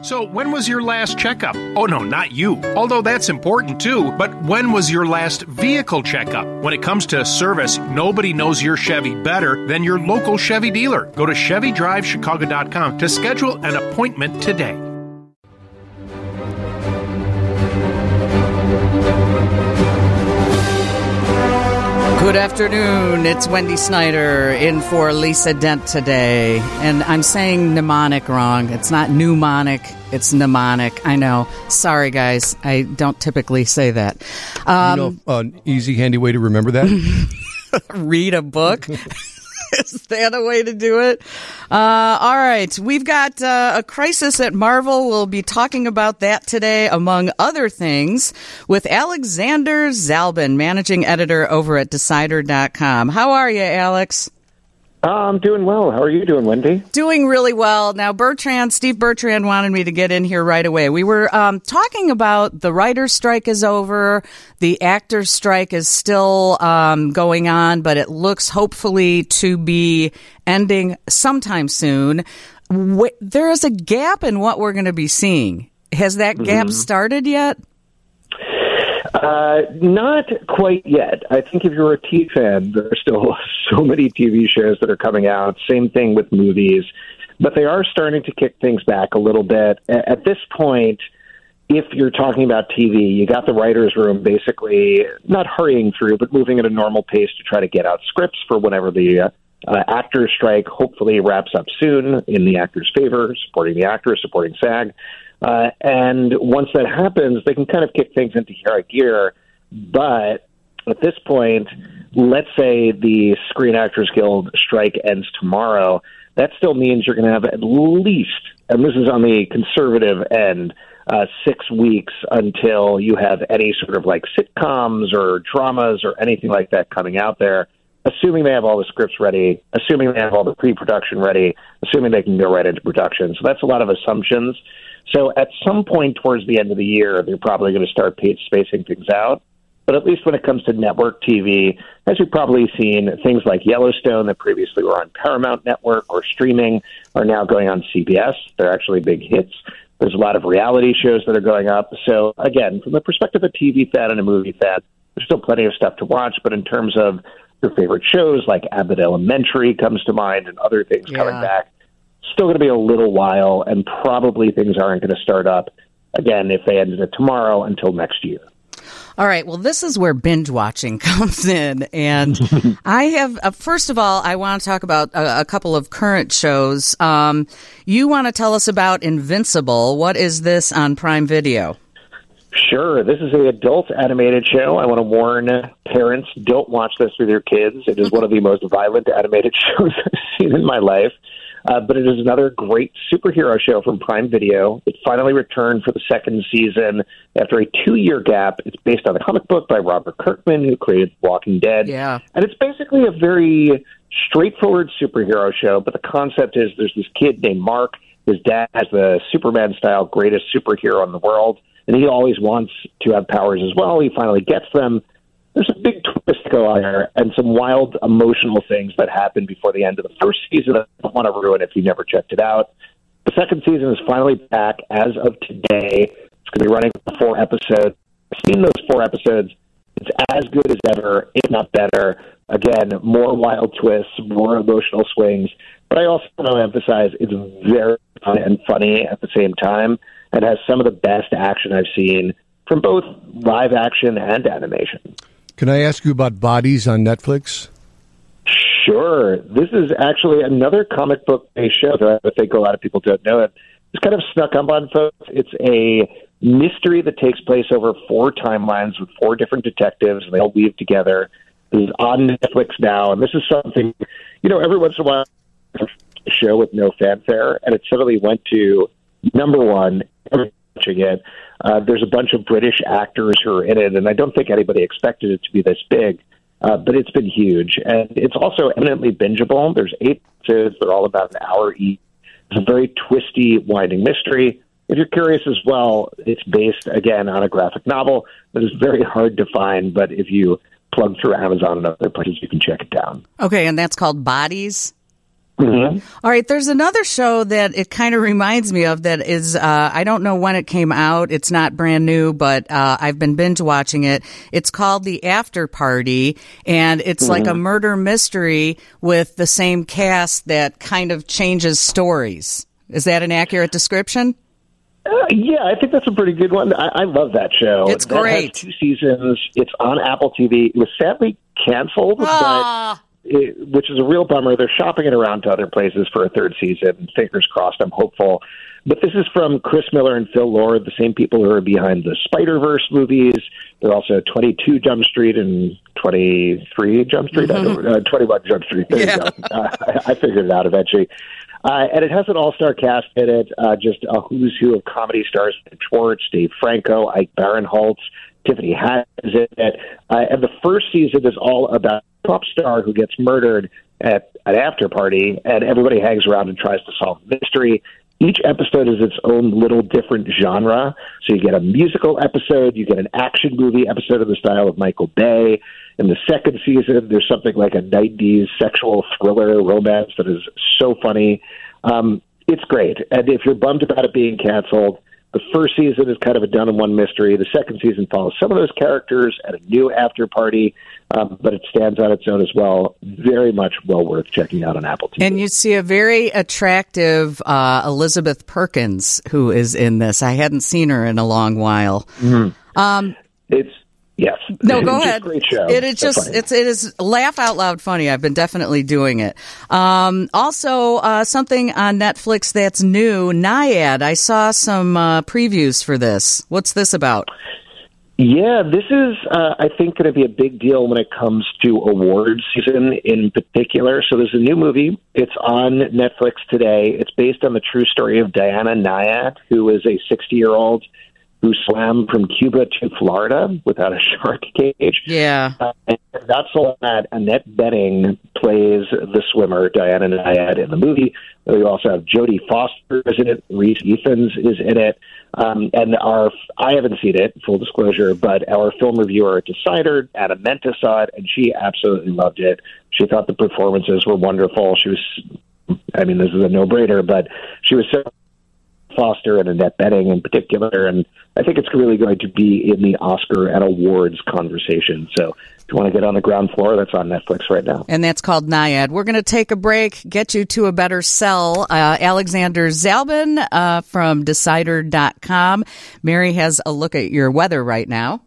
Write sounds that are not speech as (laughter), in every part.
So, when was your last checkup? Oh, no, not you. Although that's important too, but when was your last vehicle checkup? When it comes to service, nobody knows your Chevy better than your local Chevy dealer. Go to ChevyDriveChicago.com to schedule an appointment today. Good afternoon. It's Wendy Snyder in for Lisa Dent today. And I'm saying mnemonic wrong. It's not mnemonic, it's mnemonic. I know. Sorry, guys. I don't typically say that. Um, you know, an easy, handy way to remember that? (laughs) read a book. (laughs) Is that a way to do it? Uh, all right. We've got uh, a crisis at Marvel. We'll be talking about that today, among other things, with Alexander Zalben, managing editor over at Decider.com. How are you, Alex? Uh, I'm doing well. How are you doing, Wendy? Doing really well. Now, Bertrand, Steve Bertrand wanted me to get in here right away. We were um, talking about the writer's strike is over, the actor's strike is still um, going on, but it looks hopefully to be ending sometime soon. there is a gap in what we're going to be seeing. Has that gap mm-hmm. started yet? Uh, not quite yet. I think if you're a T fan, there are still (laughs) so many TV shows that are coming out. Same thing with movies, but they are starting to kick things back a little bit. At this point, if you're talking about TV, you got the writers' room basically not hurrying through, but moving at a normal pace to try to get out scripts for whenever the uh, uh, actors' strike hopefully wraps up soon in the actors' favor, supporting the actors, supporting SAG. Uh, and once that happens, they can kind of kick things into high gear. But at this point, let's say the Screen Actors Guild strike ends tomorrow. That still means you're going to have at least, and this is on the conservative end, uh, six weeks until you have any sort of like sitcoms or dramas or anything like that coming out there, assuming they have all the scripts ready, assuming they have all the pre production ready, assuming they can go right into production. So that's a lot of assumptions. So at some point towards the end of the year, they're probably going to start spacing things out. But at least when it comes to network TV, as you've probably seen, things like Yellowstone that previously were on Paramount Network or streaming are now going on CBS. They're actually big hits. There's a lot of reality shows that are going up. So again, from the perspective of a TV fan and a movie fan, there's still plenty of stuff to watch. But in terms of your favorite shows, like Abbott Elementary comes to mind, and other things yeah. coming back, still going to be a little while, and probably things aren't going to start up again if they ended it tomorrow until next year. All right. Well, this is where binge watching (laughs) comes in. And (laughs) I have, uh, first of all, I want to talk about a, a couple of current shows. Um, you want to tell us about Invincible. What is this on Prime Video? Sure. This is an adult animated show. I want to warn parents don't watch this with your kids. It is one of the most violent animated (laughs) shows I've seen in my life. Uh, but it is another great superhero show from Prime Video. It finally returned for the second season after a two year gap. It's based on a comic book by Robert Kirkman, who created Walking Dead. Yeah. And it's basically a very straightforward superhero show, but the concept is there's this kid named Mark. His dad has the Superman style greatest superhero in the world, and he always wants to have powers as well. He finally gets them there's a big twist to go on here and some wild emotional things that happen before the end of the first season. I don't want to ruin if you never checked it out. The second season is finally back as of today. It's going to be running for four episodes. I've seen those four episodes. It's as good as ever, if not better. Again, more wild twists, more emotional swings. But I also want to emphasize it's very fun and funny at the same time and has some of the best action I've seen from both live action and animation. Can I ask you about Bodies on Netflix? Sure. This is actually another comic book based show that I think a lot of people don't know it. It's kind of snuck up on folks. It's a mystery that takes place over four timelines with four different detectives, and they all weave together. This is on Netflix now, and this is something, you know, every once in a while, a show with no fanfare, and it suddenly went to number one, watching it. Uh, there's a bunch of British actors who are in it, and I don't think anybody expected it to be this big. Uh, but it's been huge, and it's also eminently bingeable. There's eight episodes; they're all about an hour each. It's a very twisty, winding mystery. If you're curious as well, it's based again on a graphic novel that is very hard to find. But if you plug through Amazon and other places, you can check it down. Okay, and that's called Bodies. Mm-hmm. All right, there's another show that it kind of reminds me of that is, uh, I don't know when it came out. It's not brand new, but uh, I've been binge watching it. It's called The After Party, and it's mm-hmm. like a murder mystery with the same cast that kind of changes stories. Is that an accurate description? Uh, yeah, I think that's a pretty good one. I, I love that show. It's that great. two seasons. It's on Apple TV. It was sadly canceled, ah. but it, which is a real bummer. They're shopping it around to other places for a third season. Fingers crossed. I'm hopeful. But this is from Chris Miller and Phil Lord, the same people who are behind the Spider Verse movies. They're also 22 Jump Street and 23 Jump Street, mm-hmm. uh, 21 Jump Street. There yeah. you go. Uh, (laughs) I, I figured it out eventually. Uh, and it has an all-star cast in it, uh, just a who's who of comedy stars: Schwartz, Dave Franco, Ike Barinholtz, Tiffany Haddish is in it. Uh, and the first season is all about pop star who gets murdered at an after party, and everybody hangs around and tries to solve the mystery. Each episode is its own little different genre. So you get a musical episode, you get an action movie episode in the style of Michael Bay. In the second season, there's something like a 90s sexual thriller romance that is so funny. Um, it's great. And if you're bummed about it being canceled, the first season is kind of a done in one mystery. The second season follows some of those characters at a new after party, um, but it stands on its own as well. Very much well worth checking out on Apple TV. And you see a very attractive uh, Elizabeth Perkins who is in this. I hadn't seen her in a long while. Mm-hmm. Um, it's Yes. No, go ahead. Great show. It is just funny. it's it is laugh out loud funny. I've been definitely doing it. Um, also, uh, something on Netflix that's new, Nyad. I saw some uh, previews for this. What's this about? Yeah, this is, uh, I think, going to be a big deal when it comes to awards season in particular. So there's a new movie. It's on Netflix today. It's based on the true story of Diana Nyad, who is a 60 year old who swam from Cuba to Florida without a (laughs) shark cage. Yeah. Uh, that's all that Annette Bening plays the swimmer, Diana Nyad, in the movie. We also have Jodie Foster is in it. Rhys Ifans is in it. Um, and our, I haven't seen it, full disclosure, but our film reviewer at Decider, Anna Menta, saw it, and she absolutely loved it. She thought the performances were wonderful. She was, I mean, this is a no-brainer, but she was so Foster and Annette Bening in particular. And I think it's really going to be in the Oscar and awards conversation. So if you want to get on the ground floor, that's on Netflix right now. And that's called Nyad. We're going to take a break, get you to a better sell. Uh, Alexander Zalben uh, from Decider.com. Mary has a look at your weather right now.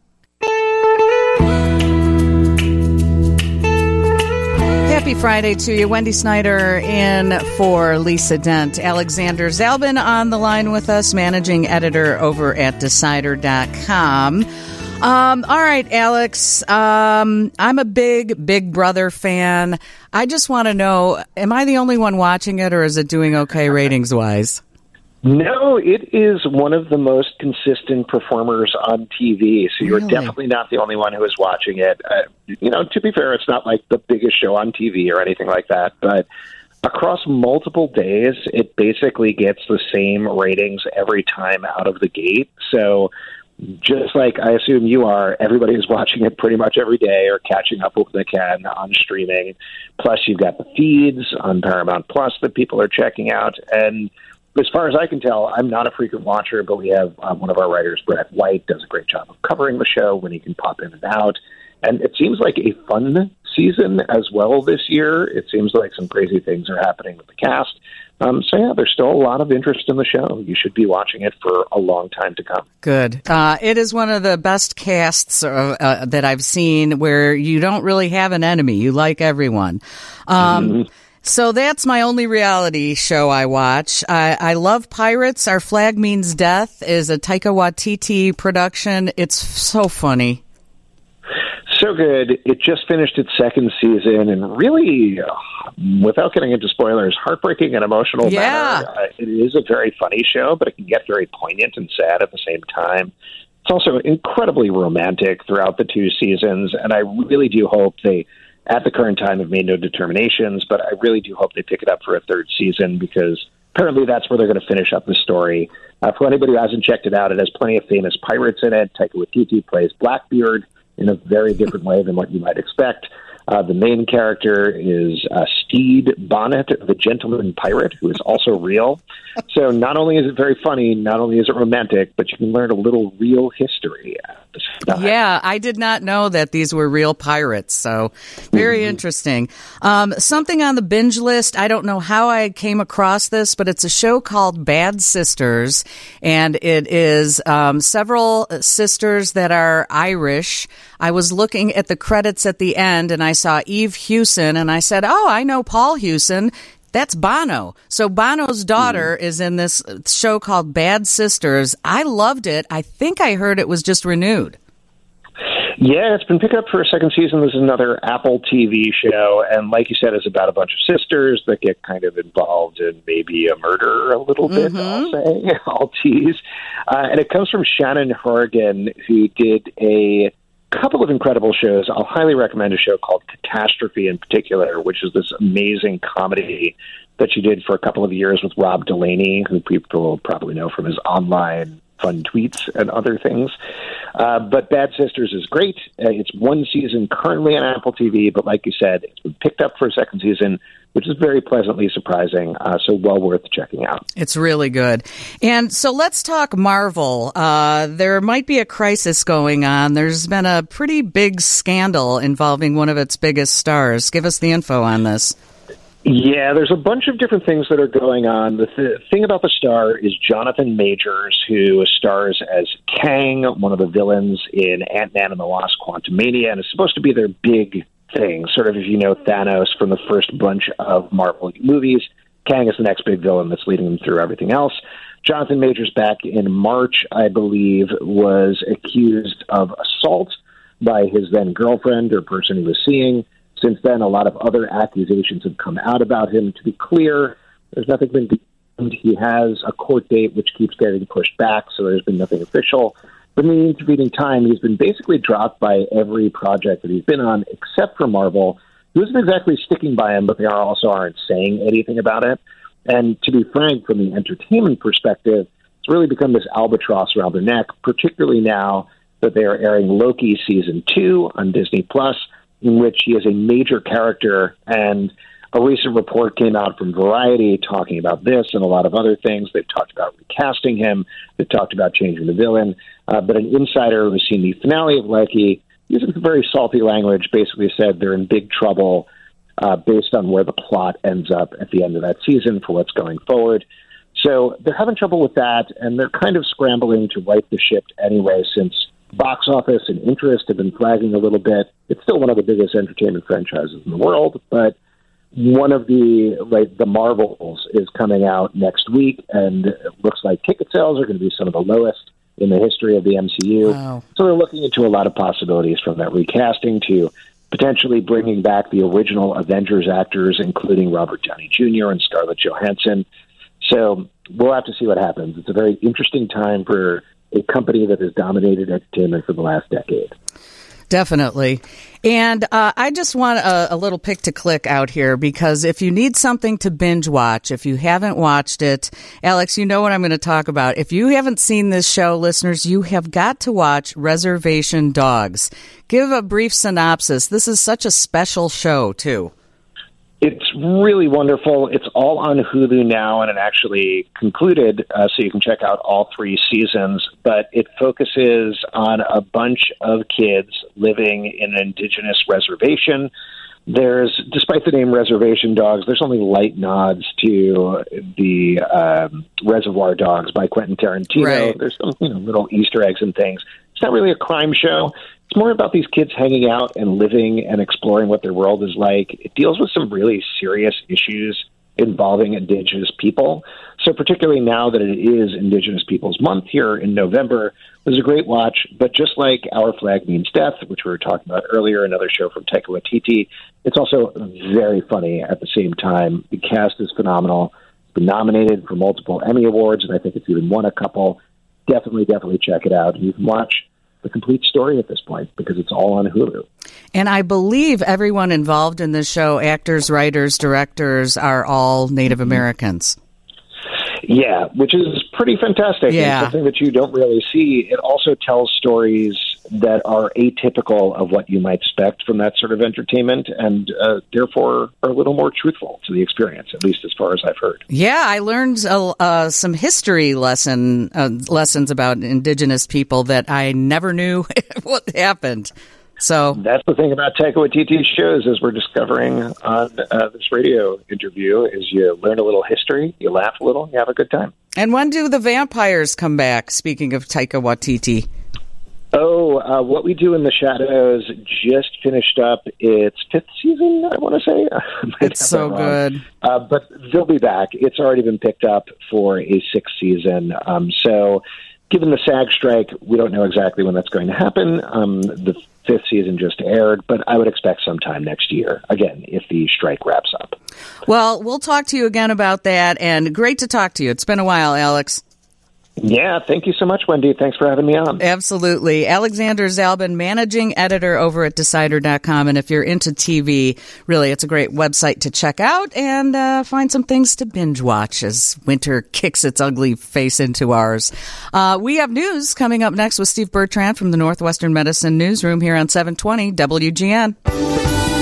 Happy Friday to you. Wendy Snyder in for Lisa Dent. Alexander Zalben on the line with us, managing editor over at Decider.com. Um, all right, Alex. Um, I'm a big Big Brother fan. I just want to know am I the only one watching it, or is it doing okay ratings wise? No, it is one of the most consistent performers on TV. So you're really? definitely not the only one who is watching it. Uh, you know, to be fair, it's not like the biggest show on TV or anything like that, but across multiple days, it basically gets the same ratings every time out of the gate. So just like I assume you are, everybody is (laughs) watching it pretty much every day or catching up what they can on streaming. Plus, you've got the feeds on Paramount Plus that people are checking out. And as far as I can tell, I'm not a frequent watcher, but we have um, one of our writers, Brett White, does a great job of covering the show when he can pop in and out. And it seems like a fun season as well this year. It seems like some crazy things are happening with the cast. Um, so yeah, there's still a lot of interest in the show. You should be watching it for a long time to come. Good. Uh, it is one of the best casts uh, uh, that I've seen where you don't really have an enemy. You like everyone. Um, mm-hmm. So that's my only reality show I watch. I, I love Pirates. Our Flag Means Death is a Taika Waititi production. It's so funny. So good. It just finished its second season and really, uh, without getting into spoilers, heartbreaking and emotional. Yeah. Uh, it is a very funny show, but it can get very poignant and sad at the same time. It's also incredibly romantic throughout the two seasons, and I really do hope they – at the current time have made no determinations, but I really do hope they pick it up for a third season because apparently that's where they're going to finish up the story. Uh, for anybody who hasn't checked it out, it has plenty of famous pirates in it. Taika Waititi plays Blackbeard in a very different way than what you might expect. Uh, the main character is uh, Stede Bonnet, the gentleman pirate, who is also real. So not only is it very funny, not only is it romantic, but you can learn a little real history. Yeah, I did not know that these were real pirates. So very mm-hmm. interesting. Um, something on the binge list. I don't know how I came across this, but it's a show called Bad Sisters, and it is um, several sisters that are Irish. I was looking at the credits at the end, and I saw Eve Hewson, and I said, "Oh, I know Paul Hewson." That's Bono. So Bono's daughter mm. is in this show called Bad Sisters. I loved it. I think I heard it was just renewed. Yeah, it's been picked up for a second season. This is another Apple TV show, and like you said, it's about a bunch of sisters that get kind of involved in maybe a murder a little bit. Mm-hmm. I'll say, (laughs) I'll tease, uh, and it comes from Sharon Horgan, who did a couple of incredible shows. I'll highly recommend a show called Catastrophe in particular, which is this amazing comedy that she did for a couple of years with Rob Delaney, who people probably know from his online fun tweets and other things. Uh, but Bad Sisters is great. Uh, it's one season currently on Apple TV, but like you said, it's been picked up for a second season, which is very pleasantly surprising. Uh, so well worth checking out. It's really good. And so let's talk Marvel. Uh, there might be a crisis going on. There's been a pretty big scandal involving one of its biggest stars. Give us the info on this. Yeah, there's a bunch of different things that are going on. The th- thing about the star is Jonathan Majors, who stars as Kang, one of the villains in Ant Man and the Wasp Quantumania, and is supposed to be their big thing. Sort of, if you know Thanos from the first bunch of Marvel movies, Kang is the next big villain that's leading them through everything else. Jonathan Majors, back in March, I believe, was accused of assault by his then girlfriend or person he was seeing. Since then, a lot of other accusations have come out about him. To be clear, there's nothing been confirmed. He has a court date which keeps getting pushed back, so there's been nothing official. But in the intervening time, he's been basically dropped by every project that he's been on, except for Marvel, who isn't exactly sticking by him, but they also aren't saying anything about it. And to be frank, from the entertainment perspective, it's really become this albatross around their neck, particularly now that they are airing Loki season two on Disney Plus in which he is a major character. And a recent report came out from Variety talking about this and a lot of other things. They've talked about recasting him. They've talked about changing the villain. Uh, but an insider who's seen the finale of Loki, using very salty language, basically said they're in big trouble uh, based on where the plot ends up at the end of that season for what's going forward. So they're having trouble with that, and they're kind of scrambling to right the ship anyway, since box office and interest have been flagging a little bit. It's still one of the biggest entertainment franchises in the world, but one of the like the Marvels is coming out next week, and it looks like ticket sales are going to be some of the lowest in the history of the MCU. Wow. So they're looking into a lot of possibilities from that recasting to potentially bringing back the original Avengers actors, including Robert Downey Jr. and Scarlett Johansson. So we'll have to see what happens. It's a very interesting time for a company that has dominated entertainment for the last decade. Definitely. And uh, I just want a, a, little pick to click out here because if you need something to binge watch, if you haven't watched it, Alex, you know what I'm going to talk about. If you haven't seen this show, listeners, you have got to watch Reservation Dogs. Give a brief synopsis. This is such a special show, too. It's really wonderful. It's all on Hulu now, and it actually concluded, uh, so you can check out all three seasons. But it focuses on a bunch of kids living in an indigenous reservation. There's, despite the name Reservation Dogs, there's only light nods to the um, Reservoir Dogs by Quentin Tarantino. Right. There's some you know little Easter eggs and things. It's not really a crime show. It's more about these kids hanging out and living and exploring what their world is like. It deals with some really serious issues involving Indigenous people. So, particularly now that it is Indigenous Peoples Month here in November, it was a great watch. But just like Our Flag Means Death, which we were talking about earlier, another show from Taika Waititi, it's also very funny at the same time. The cast is phenomenal. It's been nominated for multiple Emmy Awards, and I think it's even won a couple. Definitely, definitely check it out. You can watch the complete story at this point because it's all on Hulu. And I believe everyone involved in this show, actors, writers, directors, are all Native mm-hmm. Americans. Yeah, which is pretty fantastic. Yeah. something that you don't really see. It also tells stories that are atypical of what you might expect from that sort of entertainment, and uh, therefore are a little more truthful to the experience, at least as far as I've heard. Yeah, I learned uh, uh, some history lesson uh, lessons about indigenous people that I never knew (laughs) what happened. So that's the thing about Taika Waititi's shows, as we're discovering on uh, this radio interview, is you learn a little history, you laugh a little, you have a good time. And when do the vampires come back? Speaking of Taika Waititi. Oh, uh, what we do in the shadows just finished up its fifth season. I want to say (laughs) it's so good, uh, but they'll be back. It's already been picked up for a sixth season. Um, so, given the SAG strike, we don't know exactly when that's going to happen. Um, the fifth season just aired, but I would expect sometime next year. Again, if the strike wraps up. Well, we'll talk to you again about that. And great to talk to you. It's been a while, Alex. Yeah, thank you so much, Wendy. Thanks for having me on. Absolutely. Alexander Zalben, managing editor over at Decider.com. And if you're into TV, really, it's a great website to check out and uh, find some things to binge watch as winter kicks its ugly face into ours. Uh, we have news coming up next with Steve Bertrand from the Northwestern Medicine Newsroom here on 720 WGN.